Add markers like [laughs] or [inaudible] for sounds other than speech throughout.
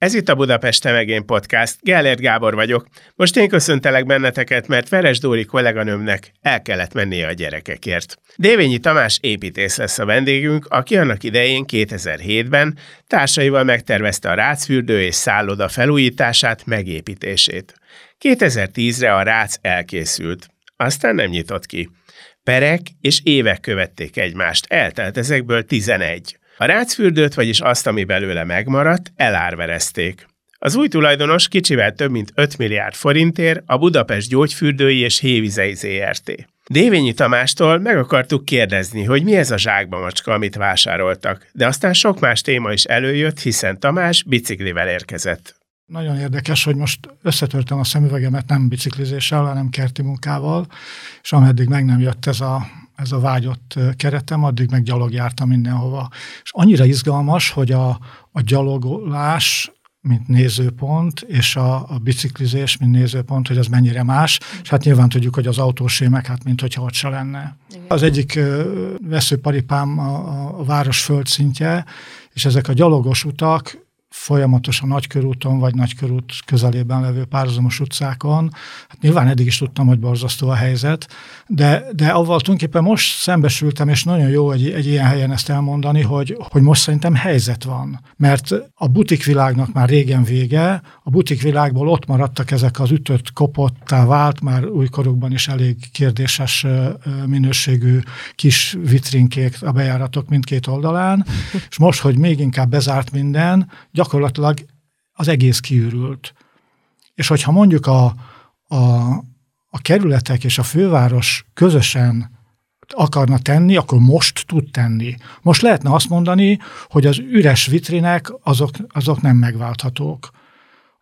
Ez itt a Budapest Temegén Podcast. Gellért Gábor vagyok. Most én köszöntelek benneteket, mert Veres Dóri kolléganőmnek el kellett mennie a gyerekekért. Dévényi Tamás építész lesz a vendégünk, aki annak idején 2007-ben társaival megtervezte a rácfürdő és szálloda felújítását, megépítését. 2010-re a rác elkészült. Aztán nem nyitott ki. Perek és évek követték egymást, eltelt ezekből 11. A rácfürdőt, vagyis azt, ami belőle megmaradt, elárverezték. Az új tulajdonos kicsivel több mint 5 milliárd forintért a Budapest Gyógyfürdői és Hévizei ZRT. Dévényi Tamástól meg akartuk kérdezni, hogy mi ez a zsákba macska, amit vásároltak, de aztán sok más téma is előjött, hiszen Tamás biciklivel érkezett. Nagyon érdekes, hogy most összetörtem a szemüvegemet nem biciklizéssel, hanem kerti munkával, és ameddig meg nem jött ez a ez a vágyott keretem, addig meg gyalog jártam mindenhova. És annyira izgalmas, hogy a, a gyalogolás, mint nézőpont, és a, a biciklizés, mint nézőpont, hogy ez mennyire más. És hát nyilván tudjuk, hogy az autósémek, hát mint hogyha ott se lenne. Igen. Az egyik veszőparipám a, a város földszintje, és ezek a gyalogos utak folyamatosan nagykörúton vagy nagykörút közelében levő párhuzamos utcákon. Hát nyilván eddig is tudtam, hogy borzasztó a helyzet, de, de avval tulajdonképpen most szembesültem, és nagyon jó egy, egy ilyen helyen ezt elmondani, hogy, hogy most szerintem helyzet van. Mert a butikvilágnak már régen vége, a butikvilágból ott maradtak ezek az ütött, kopottá vált, már újkorukban is elég kérdéses minőségű kis vitrinkék a bejáratok mindkét oldalán, [laughs] és most, hogy még inkább bezárt minden, gyakorlatilag az egész kiürült. És hogyha mondjuk a, a, a kerületek és a főváros közösen akarna tenni, akkor most tud tenni. Most lehetne azt mondani, hogy az üres vitrinek azok, azok nem megválthatók.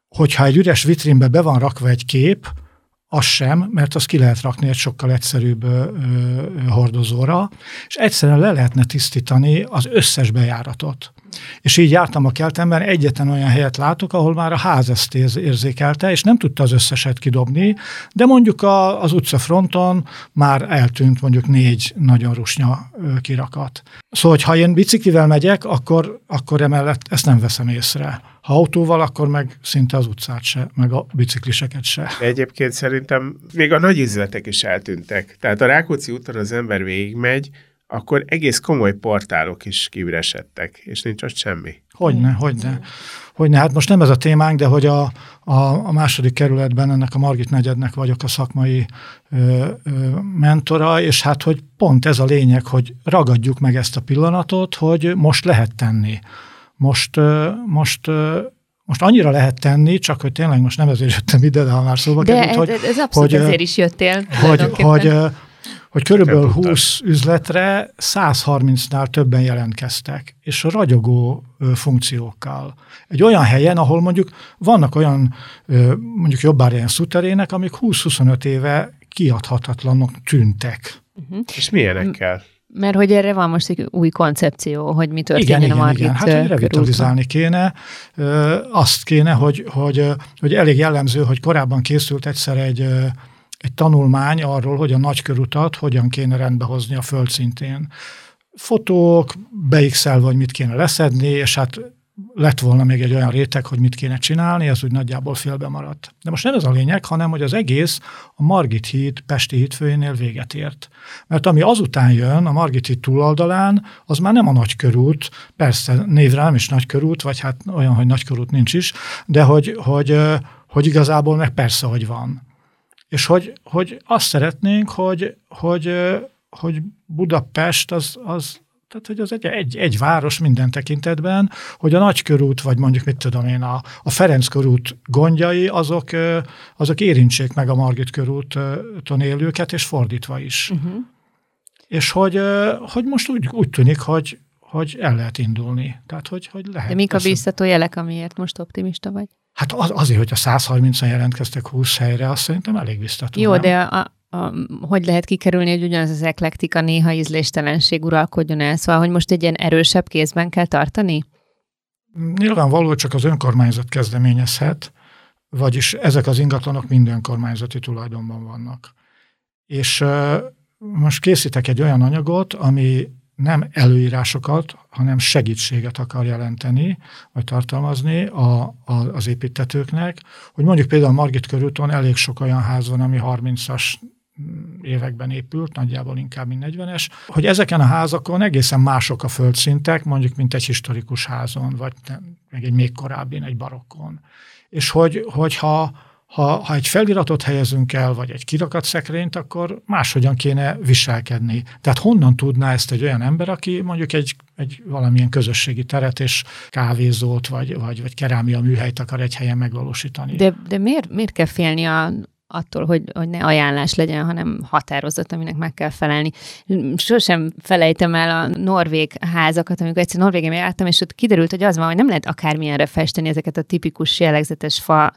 Hogyha egy üres vitrínbe be van rakva egy kép, az sem, mert az ki lehet rakni egy sokkal egyszerűbb ö, ö, hordozóra, és egyszerűen le lehetne tisztítani az összes bejáratot. És így jártam a keltemben, egyetlen olyan helyet látok, ahol már a ház ezt érzékelte, és nem tudta az összeset kidobni, de mondjuk a, az utcafronton már eltűnt mondjuk négy nagyon rusnya kirakat. Szóval, ha én biciklivel megyek, akkor, akkor emellett ezt nem veszem észre. Ha autóval, akkor meg szinte az utcát se, meg a bicikliseket se. Egyébként szerintem még a nagy üzletek is eltűntek. Tehát a Rákóczi úton az ember végigmegy, akkor egész komoly portálok is kiüresedtek, és nincs ott semmi. Hogyne, hogyne. Hogyne, hát most nem ez a témánk, de hogy a, a, a második kerületben ennek a Margit negyednek vagyok a szakmai ö, ö, mentora, és hát, hogy pont ez a lényeg, hogy ragadjuk meg ezt a pillanatot, hogy most lehet tenni. Most, most most annyira lehet tenni, csak hogy tényleg most nem ezért jöttem ide, de ha már szóba de került, hogy, ez abszolút hogy, ezért is jöttél. Hogy, hogy, hogy körülbelül 20 üzletre 130-nál többen jelentkeztek, és ragyogó funkciókkal. Egy olyan helyen, ahol mondjuk vannak olyan mondjuk jobbára ilyen szuterének, amik 20-25 éve kiadhatatlanok tűntek. Uh-huh. És milyenekkel? Mert hogy erre van most egy új koncepció, hogy mi történjen igen, a Margit igen, hát hogy revitalizálni kéne. Azt kéne, hogy, hogy, hogy elég jellemző, hogy korábban készült egyszer egy egy tanulmány arról, hogy a nagykörutat hogyan kéne rendbehozni a földszintén. Fotók, beixelve, hogy mit kéne leszedni, és hát lett volna még egy olyan réteg, hogy mit kéne csinálni, ez úgy nagyjából félbe maradt. De most nem ez a lényeg, hanem hogy az egész a Margit híd Pesti hídfőjénél véget ért. Mert ami azután jön, a Margit híd túloldalán, az már nem a nagykörút, persze névre nem is nagykörút, vagy hát olyan, hogy nagykörút nincs is, de hogy, hogy, hogy igazából meg persze, hogy van. És hogy, hogy azt szeretnénk, hogy, hogy, hogy Budapest az, az tehát, hogy az egy, egy, egy város minden tekintetben, hogy a nagykörút, vagy mondjuk mit tudom én, a, a Ferenc körút gondjai, azok, azok érintsék meg a Margit körúton élőket, és fordítva is. Uh-huh. És hogy, hogy most úgy, úgy tűnik, hogy, hogy el lehet indulni. Tehát, hogy, hogy lehet. De mik a biztató jelek, amiért most optimista vagy? Hát az, azért, hogy a 130-an jelentkeztek 20 helyre, azt szerintem elég biztató. Jó, nem? de a, a, hogy lehet kikerülni, hogy ugyanaz az eklektika, néha ízléstelenség uralkodjon el? Szóval, hogy most egy ilyen erősebb kézben kell tartani? Nyilvánvaló, csak az önkormányzat kezdeményezhet, vagyis ezek az ingatlanok mind önkormányzati tulajdonban vannak. És most készítek egy olyan anyagot, ami nem előírásokat, hanem segítséget akar jelenteni, vagy tartalmazni a, a, az építetőknek, hogy mondjuk például Margit körúton elég sok olyan ház van, ami 30-as években épült, nagyjából inkább mint 40-es, hogy ezeken a házakon egészen mások a földszintek, mondjuk mint egy historikus házon, vagy meg egy még korábbi, egy barokkon. És hogy, hogyha ha, ha egy feliratot helyezünk el, vagy egy kirakat szekrényt, akkor máshogyan kéne viselkedni. Tehát honnan tudná ezt egy olyan ember, aki mondjuk egy, egy valamilyen közösségi teret és kávézót, vagy, vagy, vagy kerámia műhelyt akar egy helyen megvalósítani? De, de miért, miért kell félni a, attól, hogy, hogy ne ajánlás legyen, hanem határozat, aminek meg kell felelni. Sosem felejtem el a norvég házakat, amikor egyszer Norvégiában jártam, és ott kiderült, hogy az van, hogy nem lehet akármilyenre festeni ezeket a tipikus jellegzetes fa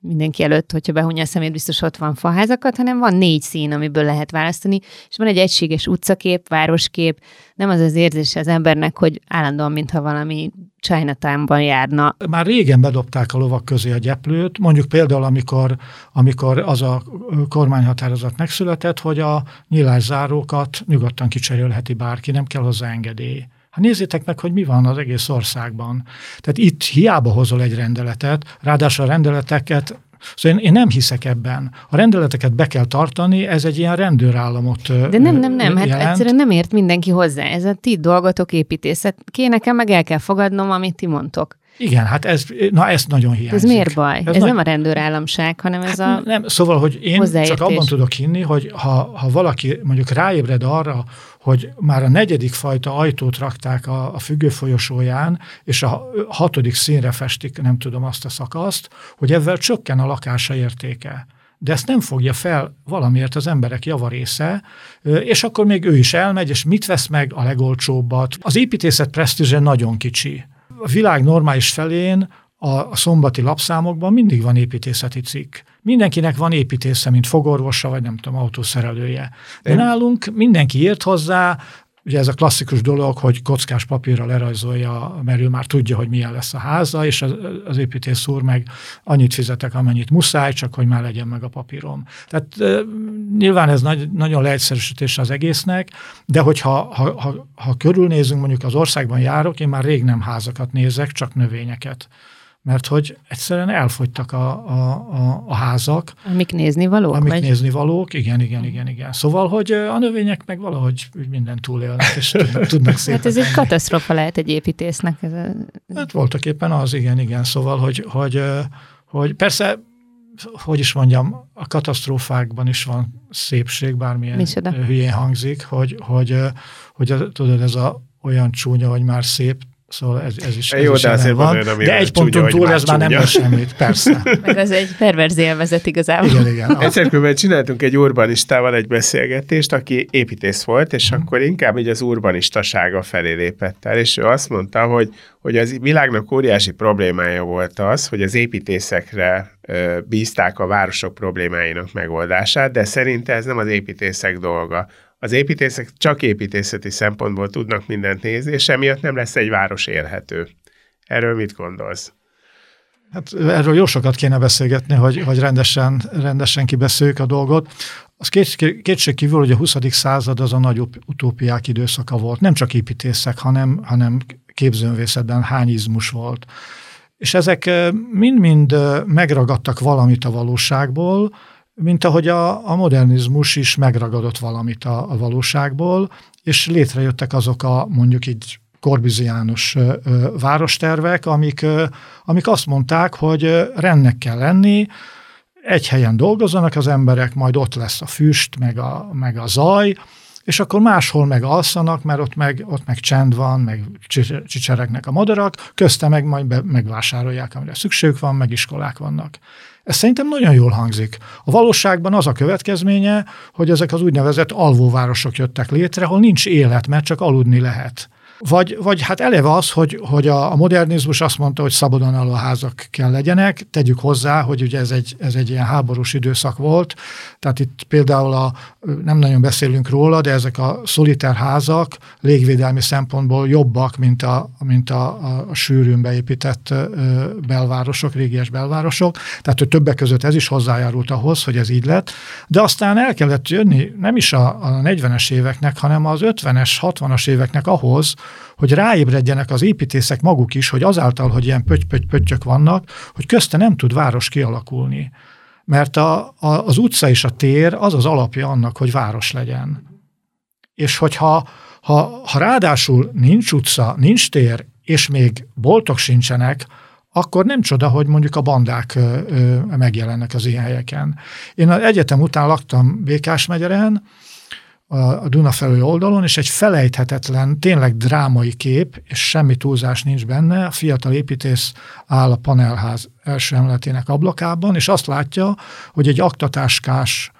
mindenki előtt, hogyha behunja a szemét, biztos ott van faházakat, hanem van négy szín, amiből lehet választani, és van egy egységes utcakép, városkép, nem az az érzése az embernek, hogy állandóan, mintha valami Chinatownban járna. Már régen bedobták a lovak közé a gyeplőt, mondjuk például, amikor, amikor az a kormányhatározat megszületett, hogy a nyilászárókat nyugodtan kicserélheti bárki, nem kell hozzá engedély. Hát nézzétek meg, hogy mi van az egész országban. Tehát itt hiába hozol egy rendeletet, ráadásul a rendeleteket Szóval én, én nem hiszek ebben. A rendeleteket be kell tartani, ez egy ilyen rendőrállamot De nem, nem, nem, hát jelent. egyszerűen nem ért mindenki hozzá. Ez a ti dolgotok építészet. Ké nekem meg el kell fogadnom, amit ti mondtok. Igen, hát ez, na ez nagyon hiányzik. Ez miért baj? Ez, ez nagy- nem a rendőrállamság, hanem ez Hát a... nem, szóval, hogy én csak abban tudok hinni, hogy ha, ha valaki mondjuk ráébred arra, hogy már a negyedik fajta ajtót rakták a, a függő folyosóján, és a hatodik színre festik, nem tudom azt a szakaszt, hogy ezzel csökken a lakása értéke. De ezt nem fogja fel valamiért az emberek javarésze, és akkor még ő is elmegy, és mit vesz meg a legolcsóbbat. Az építészet presztízse nagyon kicsi. A világ normális felén a szombati lapszámokban mindig van építészeti cikk. Mindenkinek van építésze, mint fogorvosa, vagy nem tudom, autószerelője. De nálunk mindenki írt hozzá, ugye ez a klasszikus dolog, hogy kockás papírra lerajzolja, mert ő már tudja, hogy milyen lesz a háza, és az, az építész úr meg annyit fizetek, amennyit muszáj, csak hogy már legyen meg a papírom. Tehát nyilván ez nagy, nagyon leegyszerűsítés az egésznek, de hogyha ha, ha, ha körülnézünk, mondjuk az országban járok, én már rég nem házakat nézek, csak növényeket. Mert hogy egyszerűen elfogytak a, a, a, a házak, Amik nézni valók? amik vagy? nézni valók, igen, igen, igen, igen. Szóval, hogy a növények meg valahogy minden túlélnek, és tudnak, szépen Hát ez egy katasztrofa lehet egy építésznek. Ez a... Hát voltak éppen az, igen, igen. Szóval, hogy, hogy, hogy persze, hogy is mondjam, a katasztrófákban is van szépség, bármilyen Micsoda? hülyén hangzik, hogy, hogy, hogy a, tudod, ez a olyan csúnya, hogy már szép, szóval ez, ez is, ez Jó, is de azért van ami de egy ponton túl ez már nem lesz semmit, persze. Meg az egy perverz élvezet igazából. Igen, igen. [laughs] Egyszer különben csináltunk egy urbanistával egy beszélgetést, aki építész volt, és Mhm. akkor inkább így az urbanistasága felé lépett el, és ő azt mondta, hogy, hogy az világnak óriási problémája volt az, hogy az építészekre bízták a városok problémáinak megoldását, de szerinte ez nem az építészek dolga. Az építészek csak építészeti szempontból tudnak mindent nézni, és emiatt nem lesz egy város élhető. Erről mit gondolsz? Hát erről jó sokat kéne beszélgetni, hogy, hogy rendesen, rendesen kibeszéljük a dolgot. Az két, kétség kívül, hogy a 20. század az a nagy ut- utópiák időszaka volt. Nem csak építészek, hanem, hanem képzőművészetben hányizmus volt. És ezek eh, mind-mind eh, megragadtak valamit a valóságból, mint ahogy a, a modernizmus is megragadott valamit a, a valóságból, és létrejöttek azok a mondjuk így korbiziánus várostervek, amik, amik azt mondták, hogy rendnek kell lenni, egy helyen dolgozzanak az emberek, majd ott lesz a füst, meg a, meg a zaj, és akkor máshol meg alszanak, mert ott meg, ott meg csend van, meg csi- csicseregnek a madarak, közte meg majd be, megvásárolják, amire szükségük van, meg iskolák vannak. Ez szerintem nagyon jól hangzik. A valóságban az a következménye, hogy ezek az úgynevezett alvóvárosok jöttek létre, ahol nincs élet, mert csak aludni lehet. Vagy, vagy hát eleve az, hogy, hogy a, a modernizmus azt mondta, hogy szabadon álló házak kell legyenek. Tegyük hozzá, hogy ugye ez egy, ez egy ilyen háborús időszak volt, tehát itt például a, nem nagyon beszélünk róla, de ezek a szoliter házak légvédelmi szempontból jobbak, mint a, mint a, a, a sűrűn beépített belvárosok, régies belvárosok. Tehát, hogy többek között ez is hozzájárult ahhoz, hogy ez így lett. De aztán el kellett jönni nem is a, a 40-es éveknek, hanem az 50-es, 60-as éveknek ahhoz, hogy ráébredjenek az építészek maguk is, hogy azáltal, hogy ilyen pötty-pötty-pöttyök vannak, hogy közte nem tud város kialakulni. Mert a, a, az utca és a tér az az alapja annak, hogy város legyen. És hogyha ha, ha ráadásul nincs utca, nincs tér, és még boltok sincsenek, akkor nem csoda, hogy mondjuk a bandák ö, ö, megjelennek az ilyen helyeken. Én az egyetem után laktam Békás megyeren, a Duna felőli oldalon, és egy felejthetetlen, tényleg drámai kép, és semmi túlzás nincs benne. A fiatal építész áll a panelház első emeletének ablakában, és azt látja, hogy egy aktatáskás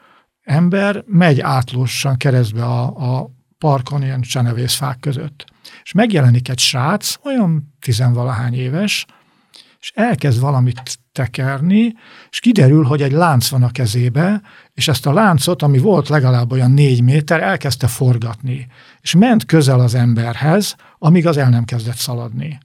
ember megy átlósan keresztbe a, a parkon, ilyen csenevészfák között. És megjelenik egy srác, olyan tizenvalahány éves, és elkezd valamit tekerni, és kiderül, hogy egy lánc van a kezébe, és ezt a láncot, ami volt legalább olyan négy méter, elkezdte forgatni. És ment közel az emberhez, amíg az el nem kezdett szaladni.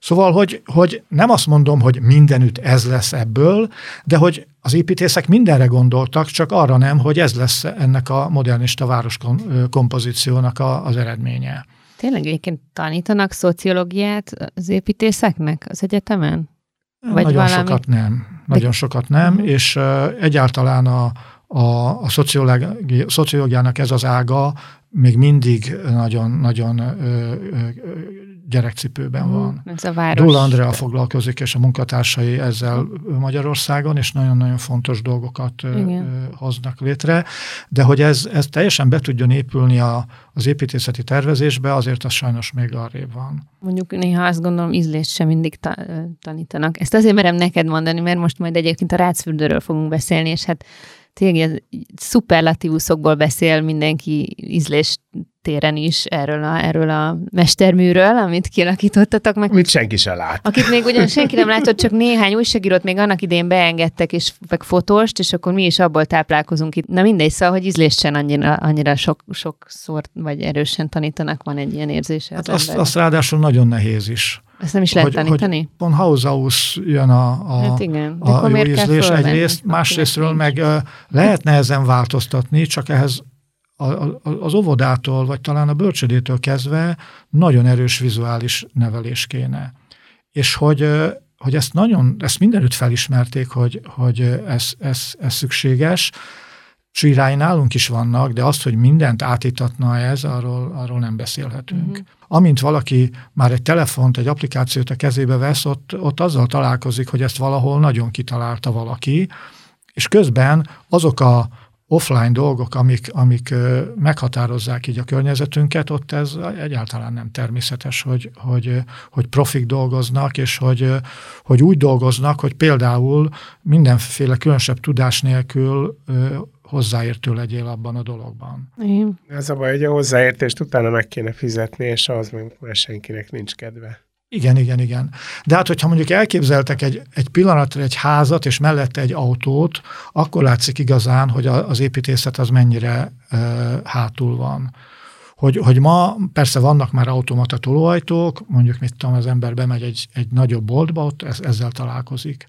Szóval, hogy, hogy nem azt mondom, hogy mindenütt ez lesz ebből, de hogy az építészek mindenre gondoltak, csak arra nem, hogy ez lesz ennek a modernista városkompozíciónak a, az eredménye. Tényleg egyébként tanítanak szociológiát az építészeknek az egyetemen? Vagy Nagyon valami... sokat nem. Nagyon sokat nem, uh-huh. és uh, egyáltalán a, a, a szociológiának ez az ága még mindig nagyon-nagyon gyerekcipőben mm, van. Ez a város. Dula Andrea foglalkozik, és a munkatársai ezzel Magyarországon, és nagyon-nagyon fontos dolgokat Igen. hoznak létre, de hogy ez, ez teljesen be tudjon épülni a, az építészeti tervezésbe, azért az sajnos még arrébb van. Mondjuk néha azt gondolom, ízlést sem mindig ta- tanítanak. Ezt azért merem neked mondani, mert most majd egyébként a rácfürdőről fogunk beszélni, és hát tényleg szuperlatívuszokból beszél mindenki ízlés téren is erről a, erről a mesterműről, amit kialakítottatok meg. Amit senki sem lát. Akit még ugyan [laughs] senki nem látott, csak néhány újságírót még annak idén beengedtek, és meg fotóst, és akkor mi is abból táplálkozunk itt. Na mindegy, szóval, hogy ízlést sem annyira, annyira sok, sokszor vagy erősen tanítanak, van egy ilyen érzése. Hát azt, azt ráadásul nagyon nehéz is. Ezt nem is lehet hogy, tanítani? Hogy von Haushaus jön a, a, hát igen. a jó ízlés egyrészt, másrésztről meg uh, lehet nehezen változtatni, csak ehhez a, a, az óvodától, vagy talán a bölcsödétől kezdve nagyon erős vizuális nevelés kéne. És hogy, hogy ezt nagyon, ezt mindenütt felismerték, hogy, hogy ez, ez, ez szükséges, Csirái nálunk is vannak, de azt, hogy mindent átítatna ez, arról, arról nem beszélhetünk. Uh-huh. Amint valaki már egy telefont, egy applikációt a kezébe vesz, ott, ott azzal találkozik, hogy ezt valahol nagyon kitalálta valaki, és közben azok a offline dolgok, amik, amik meghatározzák így a környezetünket, ott ez egyáltalán nem természetes, hogy, hogy, hogy profik dolgoznak, és hogy, hogy úgy dolgoznak, hogy például mindenféle különösebb tudás nélkül hozzáértő legyél abban a dologban. Igen. Ez a baj, hogy a hozzáértést utána meg kéne fizetni, és az meg senkinek nincs kedve. Igen, igen, igen. De hát, hogyha mondjuk elképzeltek egy, egy pillanatra egy házat, és mellette egy autót, akkor látszik igazán, hogy a, az építészet az mennyire e, hátul van. Hogy, hogy ma persze vannak már automata tolóajtók, mondjuk mit tudom, az ember bemegy egy, egy nagyobb boltba, ott ez, ezzel találkozik.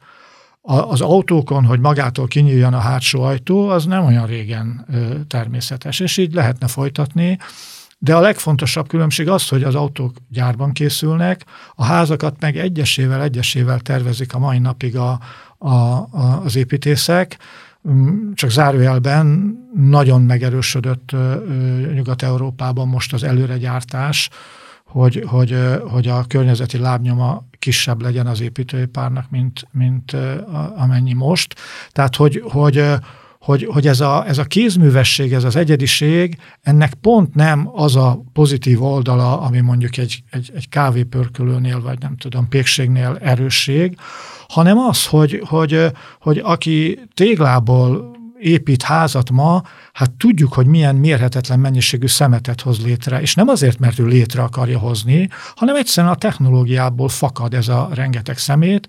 Az autókon, hogy magától kinyíljon a hátsó ajtó, az nem olyan régen természetes, és így lehetne folytatni. De a legfontosabb különbség az, hogy az autók gyárban készülnek, a házakat meg egyesével, egyesével tervezik a mai napig a, a, a, az építészek, mm, csak zárójelben nagyon megerősödött Nyugat-Európában most az előregyártás, hogy, hogy, hogy a környezeti lábnyoma kisebb legyen az építőipárnak, mint, mint amennyi most. Tehát, hogy, hogy hogy, hogy ez, a, ez a kézművesség, ez az egyediség, ennek pont nem az a pozitív oldala, ami mondjuk egy, egy, egy kávépörkölőnél, vagy nem tudom, pékségnél erősség, hanem az, hogy, hogy, hogy aki téglából épít házat ma, hát tudjuk, hogy milyen mérhetetlen mennyiségű szemetet hoz létre, és nem azért, mert ő létre akarja hozni, hanem egyszerűen a technológiából fakad ez a rengeteg szemét,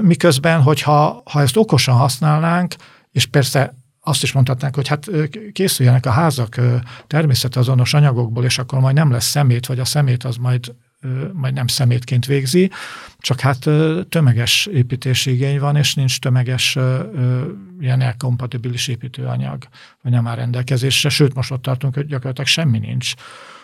miközben, hogyha ha ezt okosan használnánk, és persze azt is mondhatnánk, hogy hát készüljenek a házak természetazonos anyagokból, és akkor majd nem lesz szemét, vagy a szemét az majd majd nem szemétként végzi, csak hát tömeges építési igény van, és nincs tömeges ilyen elkompatibilis építőanyag, vagy nem áll rendelkezésre, sőt most ott tartunk, hogy gyakorlatilag semmi nincs.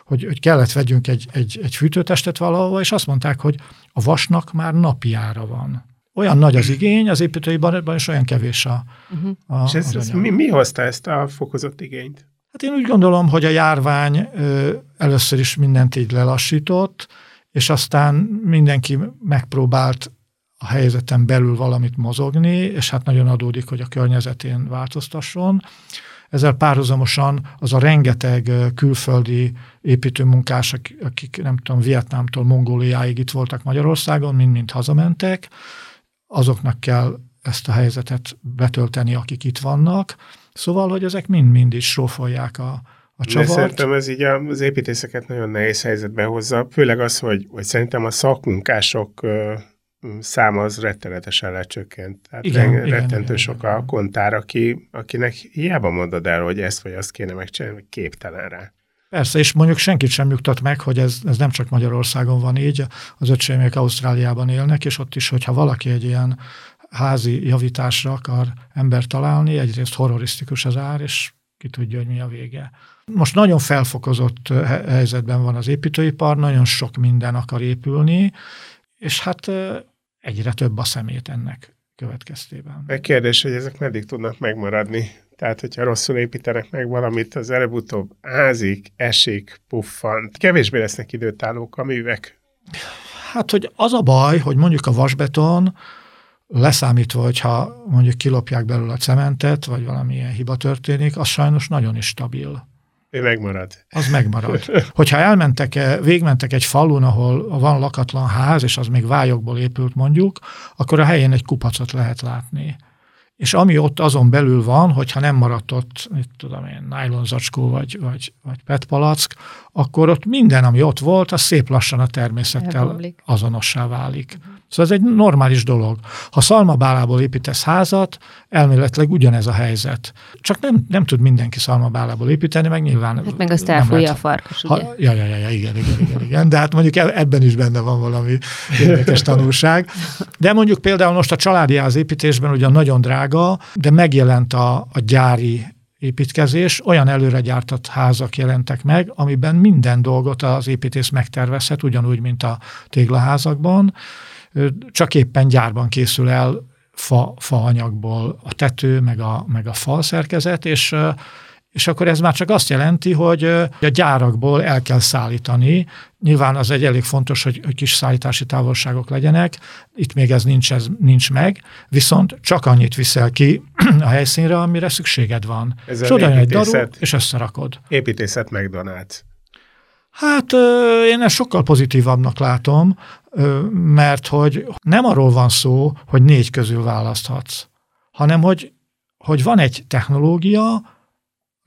Hogy, hogy kellett vegyünk egy, egy, egy fűtőtestet valahova, és azt mondták, hogy a vasnak már napiára van. Olyan nagy az igény az építőiparban, és olyan kevés a, uh-huh. a És ez, ez mi, mi hozta ezt a fokozott igényt? Hát én úgy gondolom, hogy a járvány ö, először is mindent így lelassított, és aztán mindenki megpróbált a helyzeten belül valamit mozogni, és hát nagyon adódik, hogy a környezetén változtasson. Ezzel párhuzamosan az a rengeteg külföldi építőmunkás, akik nem tudom, Vietnámtól Mongóliáig itt voltak Magyarországon, mind-mind hazamentek, azoknak kell ezt a helyzetet betölteni, akik itt vannak. Szóval, hogy ezek mind-mind is sófolják a, a csavart. Szerintem ez így az építészeket nagyon nehéz helyzetbe hozza, főleg az, hogy, hogy szerintem a szakmunkások száma az rettenetesen lecsökkent. Tehát igen, igen, rettentő igen, sok igen. a kontár, aki, akinek hiába mondod el, hogy ezt vagy azt kéne megcsinálni, képtelen rá. Persze, és mondjuk senkit sem nyugtat meg, hogy ez, ez nem csak Magyarországon van így, az öcsémék Ausztráliában élnek, és ott is, hogyha valaki egy ilyen házi javításra akar ember találni, egyrészt horrorisztikus az ár, és ki tudja, hogy mi a vége. Most nagyon felfokozott helyzetben van az építőipar, nagyon sok minden akar épülni, és hát egyre több a szemét ennek következtében. Egy kérdés, hogy ezek meddig tudnak megmaradni? Tehát, hogyha rosszul építenek meg valamit, az előbb-utóbb ázik, esik, puffant. Kevésbé lesznek időtállók a művek. Hát, hogy az a baj, hogy mondjuk a vasbeton, leszámítva, hogyha mondjuk kilopják belőle a cementet, vagy valamilyen hiba történik, az sajnos nagyon is stabil. Ő megmarad. Az megmarad. Hogyha elmentek, végmentek egy falun, ahol van lakatlan ház, és az még vályokból épült mondjuk, akkor a helyén egy kupacot lehet látni. És ami ott azon belül van, hogyha nem maradt ott, mit tudom én, nájlonzacskó vagy, vagy, vagy petpalack, akkor ott minden, ami ott volt, az szép lassan a természettel Elbomlik. azonossá válik. Uh-huh. Szóval ez egy normális dolog. Ha szalmabálából építesz házat, elméletileg ugyanez a helyzet. Csak nem, nem tud mindenki szalmabálából építeni, meg nyilván... Hát meg azt elfújja a farkas, ugye? Ha, ja, ja, ja, ja, igen, igen, igen, igen. De hát mondjuk e- ebben is benne van valami érdekes tanulság. De mondjuk például most a családi építésben ugyan nagyon drága, de megjelent a, a gyári építkezés, olyan előre gyártott házak jelentek meg, amiben minden dolgot az építész megtervezhet, ugyanúgy, mint a téglaházakban, csak éppen gyárban készül el fa, faanyagból a tető, meg a, meg a fal szerkezet, és, és akkor ez már csak azt jelenti, hogy a gyárakból el kell szállítani. Nyilván az egy elég fontos, hogy, hogy kis szállítási távolságok legyenek, itt még ez nincs, ez nincs meg, viszont csak annyit viszel ki [clears throat] a helyszínre, amire szükséged van. Ez és oda egy daru, és összerakod. Építészet McDonald's. Hát én ezt sokkal pozitívabbnak látom, mert hogy nem arról van szó, hogy négy közül választhatsz, hanem hogy, hogy van egy technológia,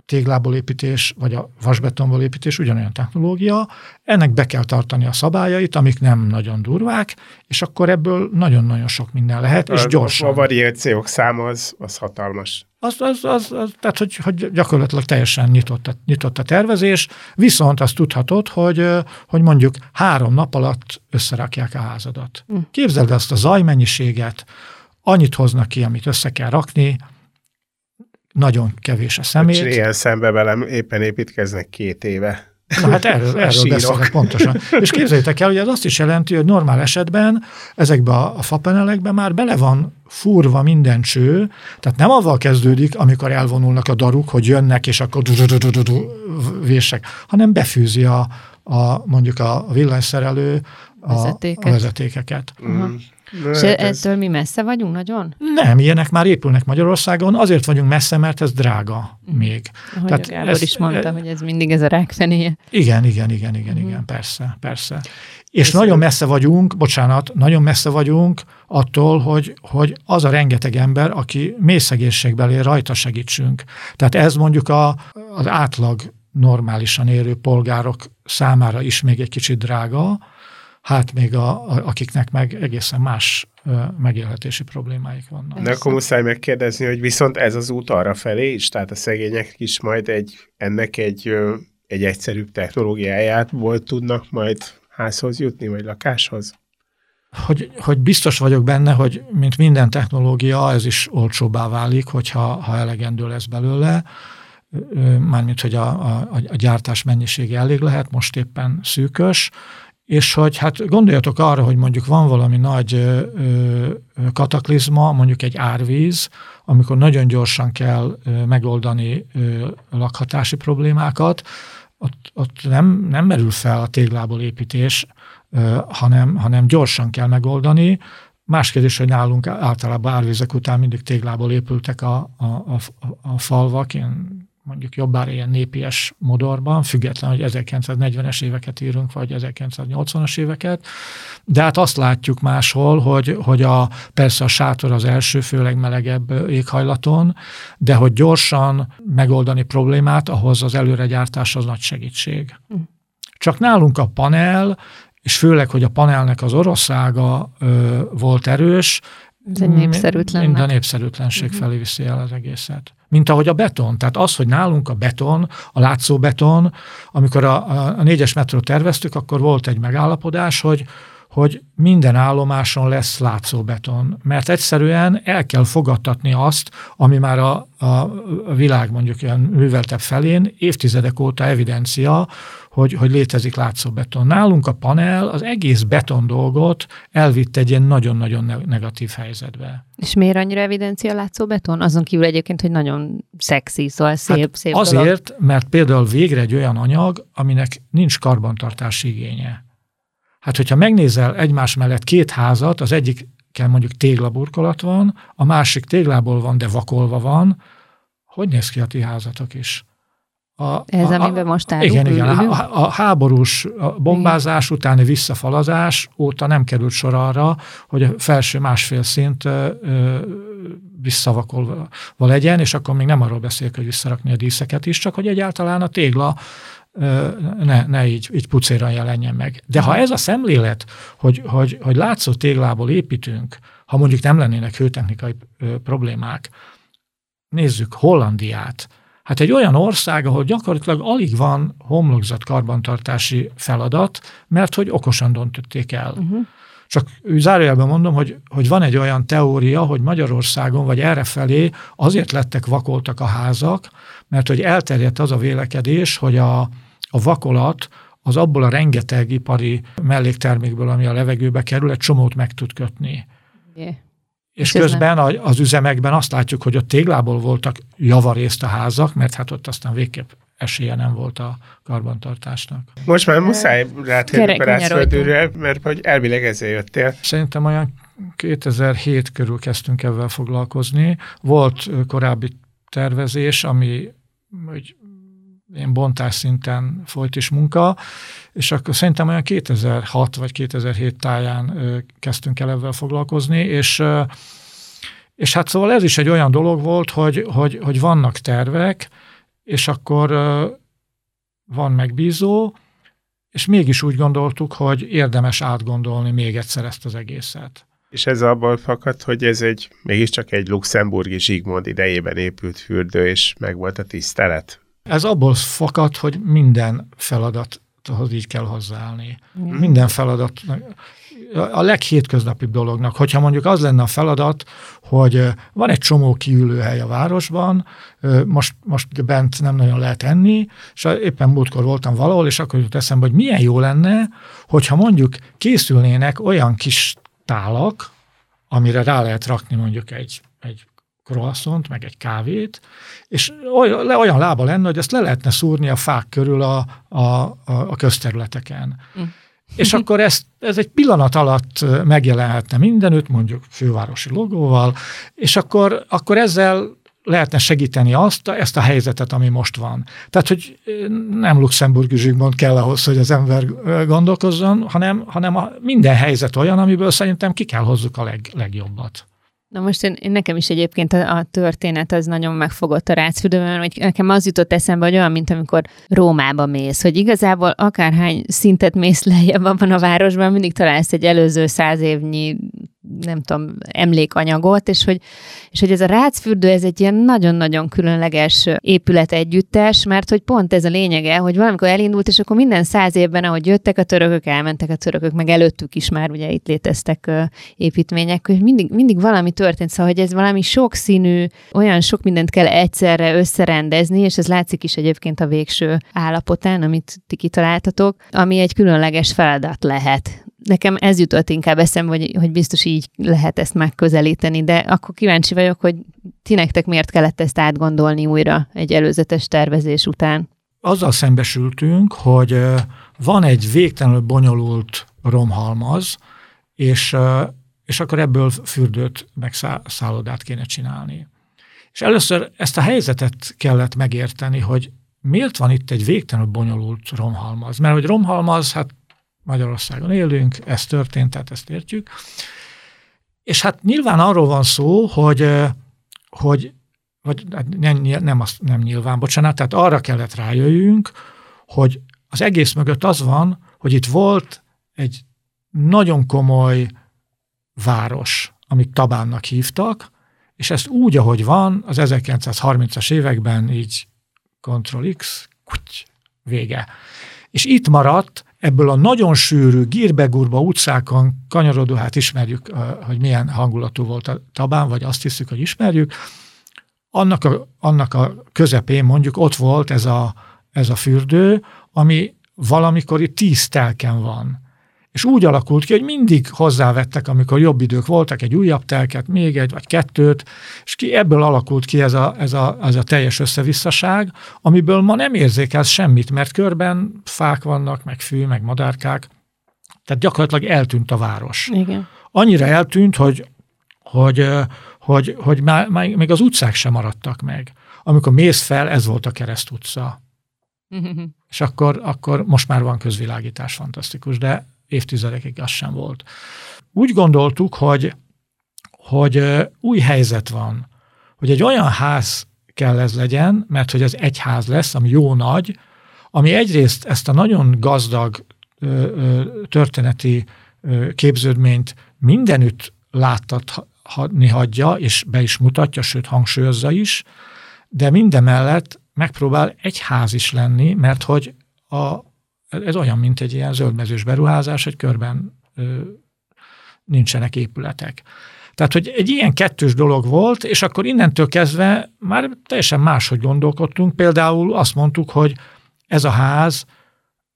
téglából építés, vagy a vasbetonból építés ugyanolyan technológia, ennek be kell tartani a szabályait, amik nem nagyon durvák, és akkor ebből nagyon-nagyon sok minden lehet, és gyorsan. A variációk száma az, az hatalmas. Az, az, az, az, tehát, hogy, hogy gyakorlatilag teljesen nyitott a, nyitott a tervezés, viszont azt tudhatod, hogy, hogy mondjuk három nap alatt összerakják a házadat. Hm. Képzeld azt a zajmennyiséget, annyit hoznak ki, amit össze kell rakni, nagyon kevés a szemét. És ilyen szembe velem éppen építkeznek két éve. Na hát erről, [laughs] erről beszélek pontosan. És képzeljétek el, hogy ez azt is jelenti, hogy normál esetben ezekbe a, a fapanelekben már bele van furva minden cső, tehát nem avval kezdődik, amikor elvonulnak a daruk, hogy jönnek, és akkor vések, hanem befűzi a, a mondjuk a villanyszerelő a, Vezetéket. a vezetékeket. Mm. Na, És hát ettől mi messze vagyunk nagyon? Nem, ilyenek már épülnek Magyarországon, azért vagyunk messze, mert ez drága még. Ahogy Tehát a Gábor ez- is mondta, e- hogy ez mindig ez a rákfenéje. Igen, igen, igen, igen, Mhm. igen, persze, persze. És nagyon messze vagyunk, bocsánat, nagyon messze vagyunk attól, hogy, hogy az a rengeteg ember, aki mély szegénységben él, rajta segítsünk. Tehát ez mondjuk a, az átlag normálisan élő polgárok számára is még egy kicsit drága, hát még a, a, akiknek meg egészen más megélhetési problémáik vannak. De akkor muszáj megkérdezni, hogy viszont ez az út arra felé is, tehát a szegények is majd egy, ennek egy, egy egyszerűbb technológiájából tudnak majd házhoz jutni, vagy lakáshoz? hogy, hogy biztos vagyok benne, hogy mint minden technológia, ez is olcsóbbá válik, hogyha ha elegendő lesz belőle, mármint, hogy a, a, a gyártás mennyisége elég lehet, most éppen szűkös, és hogy hát gondoljatok arra, hogy mondjuk van valami nagy ö, kataklizma, mondjuk egy árvíz, amikor nagyon gyorsan kell megoldani lakhatási problémákat, ott, ott nem, nem merül fel a téglából építés, hanem, hanem gyorsan kell megoldani. Más kérdés, hogy nálunk általában árvizek után mindig téglából épültek a, a, a, a falvak, ilyen mondjuk jobbára ilyen népies modorban, független, hogy 1940-es éveket írunk, vagy 1980-as éveket, de hát azt látjuk máshol, hogy, hogy a, persze a sátor az első, főleg melegebb éghajlaton, de hogy gyorsan megoldani problémát, ahhoz az előregyártás az nagy segítség. Csak nálunk a panel, és főleg, hogy a panelnek az oroszága ö, volt erős, Ez egy népszerűtlen Mind a népszerűtlenség felé viszi el az egészet. Mint ahogy a beton. Tehát az, hogy nálunk a beton, a látszóbeton, amikor a, a, a négyes metrót terveztük, akkor volt egy megállapodás, hogy hogy minden állomáson lesz látszóbeton, mert egyszerűen el kell fogadtatni azt, ami már a, a, világ mondjuk ilyen műveltebb felén évtizedek óta evidencia, hogy, hogy létezik látszóbeton. Nálunk a panel az egész beton dolgot elvitt egy ilyen nagyon-nagyon ne- negatív helyzetbe. És miért annyira evidencia látszó beton? Azon kívül egyébként, hogy nagyon szexi, szóval szép, hát szép dolog. azért, mert például végre egy olyan anyag, aminek nincs karbantartási igénye. Hát, hogyha megnézel egymás mellett két házat, az egyik mondjuk téglaburkolat van, a másik téglából van, de vakolva van, hogy néz ki a ti házatok is? A, Ez, amiben most állunk, Igen, igen. A, a háborús a bombázás utáni visszafalazás óta nem került sor arra, hogy a felső másfél szint ö, ö, visszavakolva legyen, és akkor még nem arról beszélek, hogy visszarakni a díszeket is, csak hogy egyáltalán a tégla ne, ne így, így pucéran jelenjen meg. De ha ez a szemlélet, hogy, hogy, hogy látszó téglából építünk, ha mondjuk nem lennének hőtechnikai problémák, nézzük Hollandiát, Hát egy olyan ország, ahol gyakorlatilag alig van homlokzat karbantartási feladat, mert hogy okosan döntötték el. Uh-huh. Csak zárójelben mondom, hogy, hogy van egy olyan teória, hogy Magyarországon vagy errefelé azért lettek vakoltak a házak, mert hogy elterjedt az a vélekedés, hogy a, a vakolat az abból a rengeteg ipari melléktermékből, ami a levegőbe kerül, egy csomót meg tud kötni. Yeah. És közben a- az üzemekben azt látjuk, hogy ott téglából voltak javarészt a házak, mert hát ott aztán végképp esélye nem volt a karbantartásnak. Most már muszáj rátérni a rászföldűre, mert hogy elvileg ezért jöttél. Szerintem olyan 2007 körül kezdtünk ebben foglalkozni. Volt korábbi tervezés, ami hogy ilyen bontás szinten folyt is munka, és akkor szerintem olyan 2006 vagy 2007 táján kezdtünk el ebben foglalkozni, és és hát szóval ez is egy olyan dolog volt, hogy, hogy, hogy vannak tervek, és akkor van megbízó, és mégis úgy gondoltuk, hogy érdemes átgondolni még egyszer ezt az egészet. És ez abból fakad, hogy ez egy mégiscsak egy luxemburgi Zsigmond idejében épült fürdő, és megvolt a tisztelet. Ez abból fakad, hogy minden feladathoz így kell hozzáállni. Igen. Minden feladat a leghétköznapibb dolognak, hogyha mondjuk az lenne a feladat, hogy van egy csomó kiülőhely a városban, most, most bent nem nagyon lehet enni, és éppen múltkor voltam valahol, és akkor jut eszembe, hogy milyen jó lenne, hogyha mondjuk készülnének olyan kis tálak, amire rá lehet rakni mondjuk egy, egy croissant, meg egy kávét, és olyan, olyan lába lenne, hogy ezt le lehetne szúrni a fák körül a, a, a, a közterületeken. Mm. És akkor ezt, ez egy pillanat alatt megjelenhetne mindenütt, mondjuk fővárosi logóval, és akkor, akkor ezzel lehetne segíteni azt, ezt a helyzetet, ami most van. Tehát, hogy nem Luxemburgi Zsigmond kell ahhoz, hogy az ember gondolkozzon, hanem, hanem a, minden helyzet olyan, amiből szerintem ki kell hozzuk a leg, legjobbat. Na most én, én nekem is egyébként a, a történet az nagyon megfogott a rácfürdőben, hogy nekem az jutott eszembe, hogy olyan, mint amikor Rómába mész, hogy igazából akárhány szintet mész lejjebb abban a városban, mindig találsz egy előző száz évnyi nem tudom, emlékanyagot, és hogy, és hogy ez a rácfürdő, ez egy ilyen nagyon-nagyon különleges épület együttes, mert hogy pont ez a lényege, hogy valamikor elindult, és akkor minden száz évben, ahogy jöttek a törökök, elmentek a törökök, meg előttük is már ugye itt léteztek építmények, hogy mindig, mindig valami történt, szóval hogy ez valami sokszínű, olyan sok mindent kell egyszerre összerendezni, és ez látszik is egyébként a végső állapotán, amit ti kitaláltatok, ami egy különleges feladat lehet nekem ez jutott inkább eszembe, hogy, hogy biztos így lehet ezt megközelíteni, de akkor kíváncsi vagyok, hogy ti nektek miért kellett ezt átgondolni újra egy előzetes tervezés után. Azzal szembesültünk, hogy van egy végtelenül bonyolult romhalmaz, és, és akkor ebből fürdőt meg szállodát kéne csinálni. És először ezt a helyzetet kellett megérteni, hogy miért van itt egy végtelenül bonyolult romhalmaz. Mert hogy romhalmaz, hát Magyarországon élünk, ez történt, tehát ezt értjük. És hát nyilván arról van szó, hogy, hogy vagy hát nem, nem, az, nem nyilván, bocsánat, tehát arra kellett rájöjjünk, hogy az egész mögött az van, hogy itt volt egy nagyon komoly város, amit Tabánnak hívtak, és ezt úgy, ahogy van, az 1930-as években így Ctrl X, kuty, vége. És itt maradt ebből a nagyon sűrű, gírbegurba utcákon kanyarodó, hát ismerjük, hogy milyen hangulatú volt a Tabán, vagy azt hiszük, hogy ismerjük, annak a, annak a közepén mondjuk ott volt ez a, ez a fürdő, ami valamikor itt tíz telken van. És úgy alakult ki, hogy mindig hozzávettek, amikor jobb idők voltak, egy újabb telket, még egy vagy kettőt, és ki, ebből alakult ki ez a, ez, a, ez a teljes összevisszaság, amiből ma nem érzékelsz semmit, mert körben fák vannak, meg fű, meg madárkák, tehát gyakorlatilag eltűnt a város. Igen. Annyira eltűnt, hogy, hogy, hogy, hogy már, már még az utcák sem maradtak meg. Amikor mész fel, ez volt a kereszt utca. [laughs] És akkor, akkor most már van közvilágítás, fantasztikus, de évtizedekig az sem volt. Úgy gondoltuk, hogy, hogy új helyzet van, hogy egy olyan ház kell ez legyen, mert hogy ez egy ház lesz, ami jó nagy, ami egyrészt ezt a nagyon gazdag történeti képződményt mindenütt láttatni hagyja, és be is mutatja, sőt hangsúlyozza is, de mindemellett megpróbál egy ház is lenni, mert hogy a, ez olyan, mint egy ilyen zöldmezős beruházás, hogy körben ö, nincsenek épületek. Tehát, hogy egy ilyen kettős dolog volt, és akkor innentől kezdve már teljesen máshogy gondolkodtunk. Például azt mondtuk, hogy ez a ház